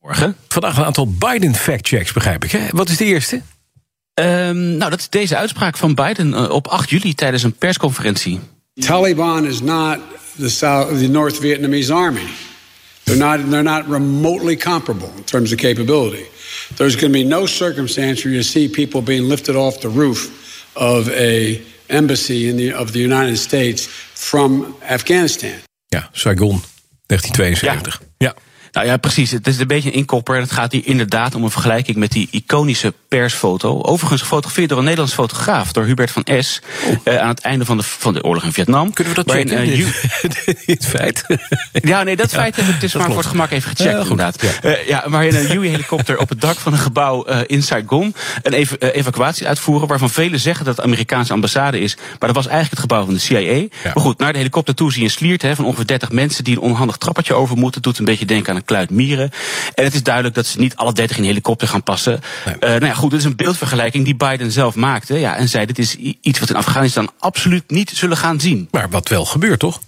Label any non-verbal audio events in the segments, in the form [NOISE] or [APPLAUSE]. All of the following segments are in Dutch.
Morgen. Vandaag een aantal Biden fact-checks, begrijp ik. Hè? Wat is de eerste? Um, nou, dat is deze uitspraak van Biden uh, op 8 juli tijdens een persconferentie. Taliban is not the, South, the North Vietnamese army. They're not, they're not remotely comparable in terms of capability. There's going to be no circumstance where you see people being lifted off the roof of a embassy in the, of the United States from Afghanistan. Ja, Saigon, 1972. ja. Nou ja, precies. Het is een beetje een inkopper. En het gaat hier inderdaad om een vergelijking met die iconische persfoto. Overigens gefotografeerd door een Nederlands fotograaf, door Hubert van S. Oh. Uh, aan het einde van de, van de oorlog in Vietnam. Kunnen we dat checken? Uh, het [LAUGHS] feit? ja, nee, dat ja, feit hebben we dus maar voor het gemak even gecheckt, ja, inderdaad. Ja. Uh, ja, waarin een Huey-helikopter op het dak van een gebouw in Saigon een ev evacuatie uitvoeren. Waarvan velen zeggen dat het Amerikaanse ambassade is. Maar dat was eigenlijk het gebouw van de CIA. Maar goed, naar de helikopter toe zie je een sliert hè, van ongeveer 30 mensen die een onhandig trappetje over moeten. Doet een beetje denken aan een kluit mieren. En het is duidelijk dat ze niet alle 30 in een helikopter gaan passen. Nee. Uh, nou ja, goed, dit is een beeldvergelijking die Biden zelf maakte. Ja, en zei: dit is iets wat in Afghanistan absoluut niet zullen gaan zien. Maar wat wel gebeurt, toch?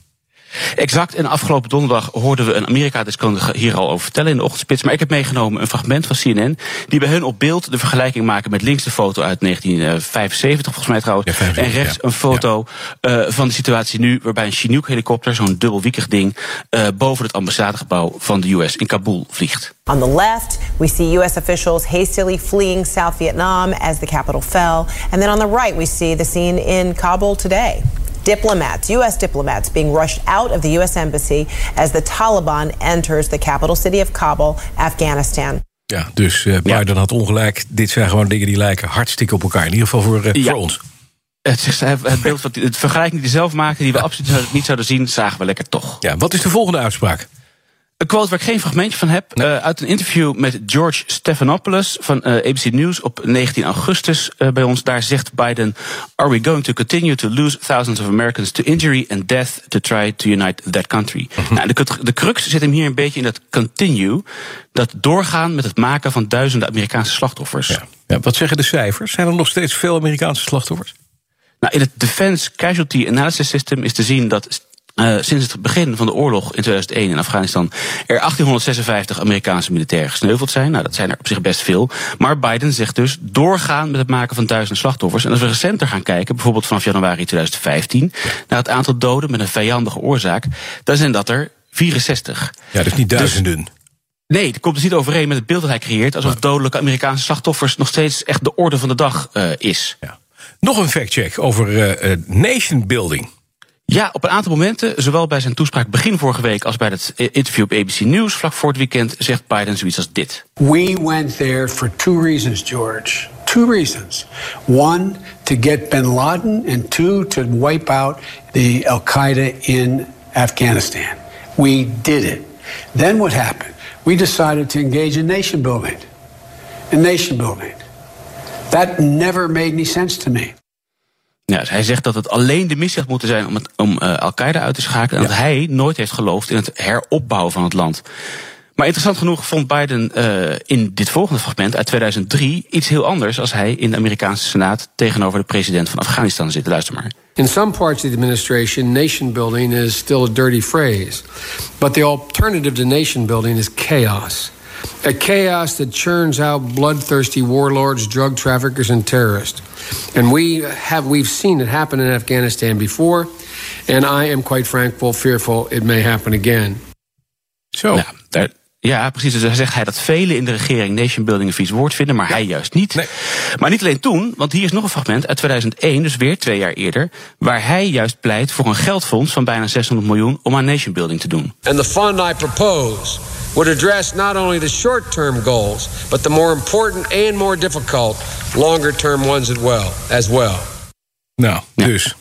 Exact. En afgelopen donderdag hoorden we een Amerika-deskundige hier al over vertellen in de ochtendspits. Maar ik heb meegenomen een fragment van CNN. die bij hun op beeld de vergelijking maken met links de foto uit 1975, volgens mij trouwens. Ja, 75, en rechts ja. een foto ja. uh, van de situatie nu. waarbij een Chinook-helikopter, zo'n dubbelwiekig ding. Uh, boven het ambassadegebouw van de US in Kabul vliegt. On the left, we see U.S. officials hastily fleeing South Vietnam as the capital fell. And then on the right, we see the scene in Kabul today. Diplomats, U.S. diplomats, being rushed out of the U.S. embassy as the Taliban enters the capital city of Kabul, Afghanistan. Ja, dus uh, Biden ja. had ongelijk. Dit zijn gewoon dingen die lijken hartstikke op elkaar. In ieder geval voor, uh, ja. voor ons. Het, het beeld van het vergelijking die hij zelf maakte, die we absoluut niet zouden zien, zagen we lekker toch. Ja, wat is de volgende uitspraak? Een quote waar ik geen fragmentje van heb. Nee. Uh, uit een interview met George Stephanopoulos van uh, ABC News op 19 augustus uh, bij ons. Daar zegt Biden: Are we going to continue to lose thousands of Americans to injury and death to try to unite that country? -hmm. nou, de, de crux zit hem hier een beetje in dat continue. Dat doorgaan met het maken van duizenden Amerikaanse slachtoffers. Ja. Ja, wat zeggen de cijfers? Zijn er nog steeds veel Amerikaanse slachtoffers? Nou, in het Defense Casualty Analysis System is te zien dat Uh, sinds het begin van de oorlog in 2001 in Afghanistan er 1856 Amerikaanse militairen gesneuveld zijn. Nou, dat zijn er op zich best veel. Maar Biden zegt dus doorgaan met het maken van duizenden slachtoffers. En als we recenter gaan kijken, bijvoorbeeld vanaf januari 2015, naar het aantal doden met een vijandige oorzaak, dan zijn dat er 64. Ja, dus niet duizenden. Dus, Nee, dat komt dus niet overeen met het beeld dat hij creëert. Alsof dodelijke Amerikaanse slachtoffers nog steeds echt de orde van de dag uh, is. Ja. Nog een fact-check over uh, nation building. Ja, op een aantal momenten, zowel bij zijn toespraak begin vorige week als bij het interview op ABC News vlak voor het weekend, zegt Biden zoiets als dit. We went there for two reasons, George. Two reasons. One, to get bin Laden, and two, to wipe out the Al Qaeda in Afghanistan. We did it. Then what happened? We decided to engage in nation building. A nation building. That never made any sense to me. Ja, hij zegt dat het alleen de missie had moeten zijn om, het, om uh, Al-Qaeda uit te schakelen. En ja. dat hij nooit heeft geloofd in het heropbouwen van het land. Maar interessant genoeg vond Biden uh, in dit volgende fragment uit 2003 iets heel anders als hij in de Amerikaanse Senaat tegenover de president van Afghanistan zit. Luister maar. In some parts of the administration, nation building is still a dirty phrase. But the alternative to nation building is chaos. A chaos that churns out bloodthirsty warlords, drug traffickers, and terrorists. And we have we've seen it happen in Afghanistan before, and I am quite frankly fearful it may happen again. So Ja, daar, ja, precies. Dus dan zegt hij dat velen in de regering nation building een vies woord vinden, maar ja. hij juist niet. Nee. Maar niet alleen toen, want hier is nog een fragment uit 2001, dus weer twee jaar eerder, waar hij juist pleit voor een geldfonds van bijna 600 miljoen om aan nation building te doen. And the fund I propose would address not only the short term goals, but the more important and more difficult longer term ones as well. As well. Nou, dus.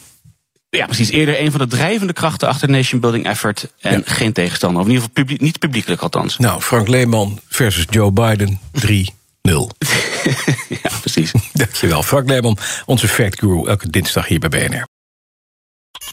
Ja, precies. Eerder een van de drijvende krachten achter de nation building effort. En ja. geen tegenstander. Of in ieder geval publiek, niet publiekelijk althans. Nou, Frank Leeman versus Joe Biden 3-0. [LAUGHS] ja, precies. Dankjewel. Frank Leeman, onze fact guru, elke dinsdag hier bij BNR.